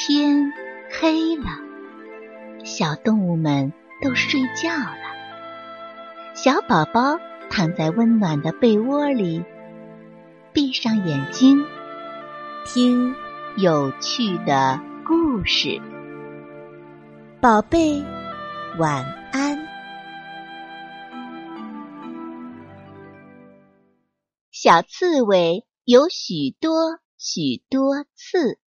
天黑了，小动物们都睡觉了。小宝宝躺在温暖的被窝里，闭上眼睛，听有趣的故事。宝贝，晚安。小刺猬有许多许多刺。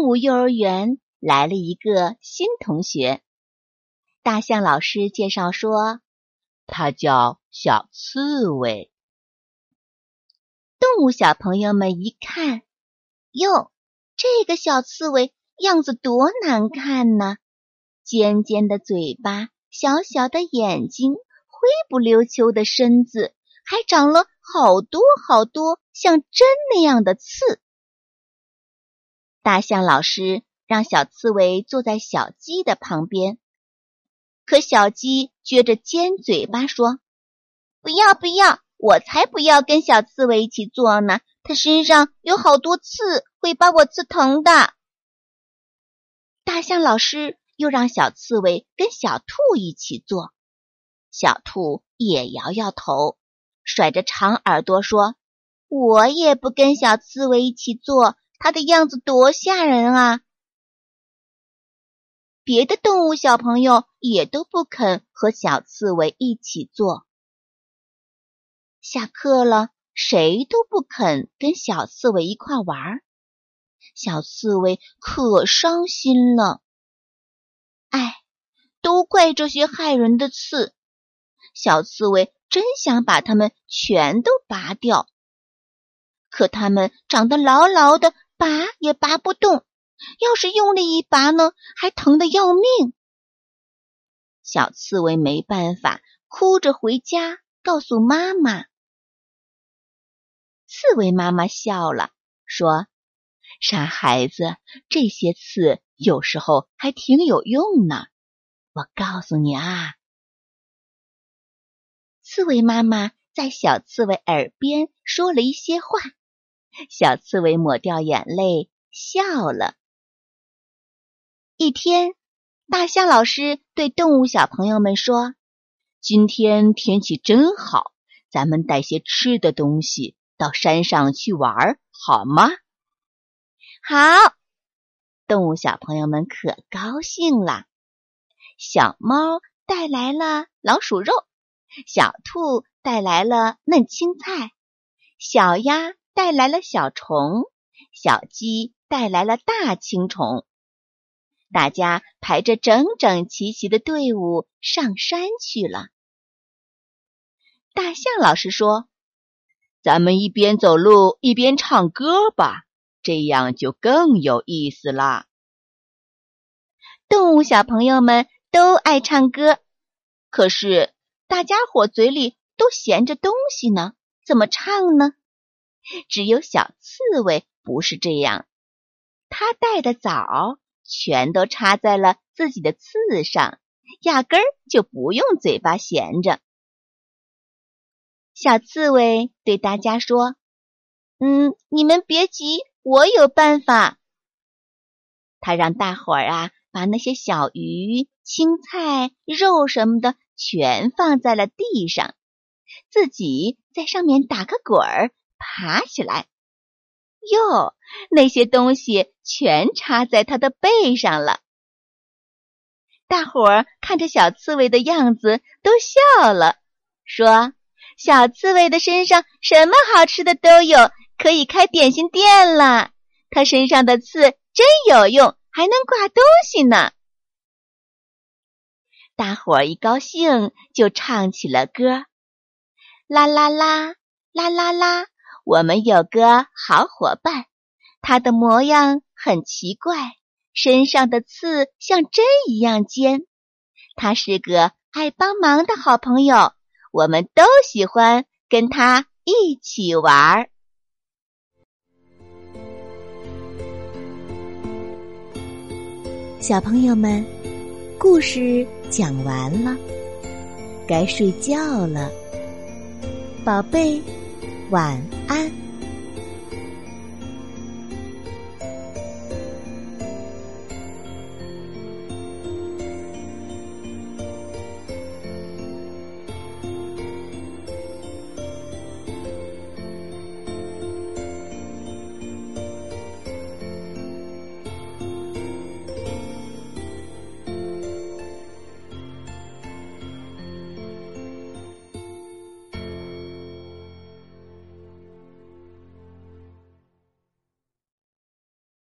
动物幼儿园来了一个新同学。大象老师介绍说，他叫小刺猬。动物小朋友们一看，哟，这个小刺猬样子多难看呢！尖尖的嘴巴，小小的眼睛，灰不溜秋的身子，还长了好多好多像针那样的刺。大象老师让小刺猬坐在小鸡的旁边。可小鸡撅着尖嘴巴说：“不要不要，我才不要跟小刺猬一起坐呢！它身上有好多刺，会把我刺疼的。”大象老师又让小刺猬跟小兔一起坐，小兔也摇摇头，甩着长耳朵说：“我也不跟小刺猬一起坐，它的样子多吓人啊！”别的动物小朋友也都不肯和小刺猬一起做。下课了，谁都不肯跟小刺猬一块玩儿。小刺猬可伤心了。哎，都怪这些害人的刺！小刺猬真想把它们全都拔掉，可它们长得牢牢的，拔也拔不动。要是用力一拔呢，还疼得要命。小刺猬没办法，哭着回家告诉妈妈。刺猬妈妈笑了，说：“傻孩子，这些刺有时候还挺有用呢。我告诉你啊。”刺猬妈妈在小刺猬耳边说了一些话，小刺猬抹掉眼泪笑了。一天，大象老师对动物小朋友们说：“今天天气真好，咱们带些吃的东西到山上去玩，好吗？”好，动物小朋友们可高兴了。小猫带来了老鼠肉，小兔带来了嫩青菜，小鸭带来了小虫，小鸡带来了大青虫。大家排着整整齐齐的队伍上山去了。大象老师说：“咱们一边走路一边唱歌吧，这样就更有意思啦。”动物小朋友们都爱唱歌，可是大家伙嘴里都闲着东西呢，怎么唱呢？只有小刺猬不是这样，它带的枣。全都插在了自己的刺上，压根儿就不用嘴巴闲着。小刺猬对大家说：“嗯，你们别急，我有办法。”他让大伙儿啊，把那些小鱼、青菜、肉什么的全放在了地上，自己在上面打个滚儿，爬起来。哟，那些东西全插在他的背上了。大伙儿看着小刺猬的样子都笑了，说：“小刺猬的身上什么好吃的都有，可以开点心店了。它身上的刺真有用，还能挂东西呢。”大伙儿一高兴，就唱起了歌：“啦啦啦，啦啦啦。”我们有个好伙伴，他的模样很奇怪，身上的刺像针一样尖。他是个爱帮忙的好朋友，我们都喜欢跟他一起玩儿。小朋友们，故事讲完了，该睡觉了，宝贝。晚安。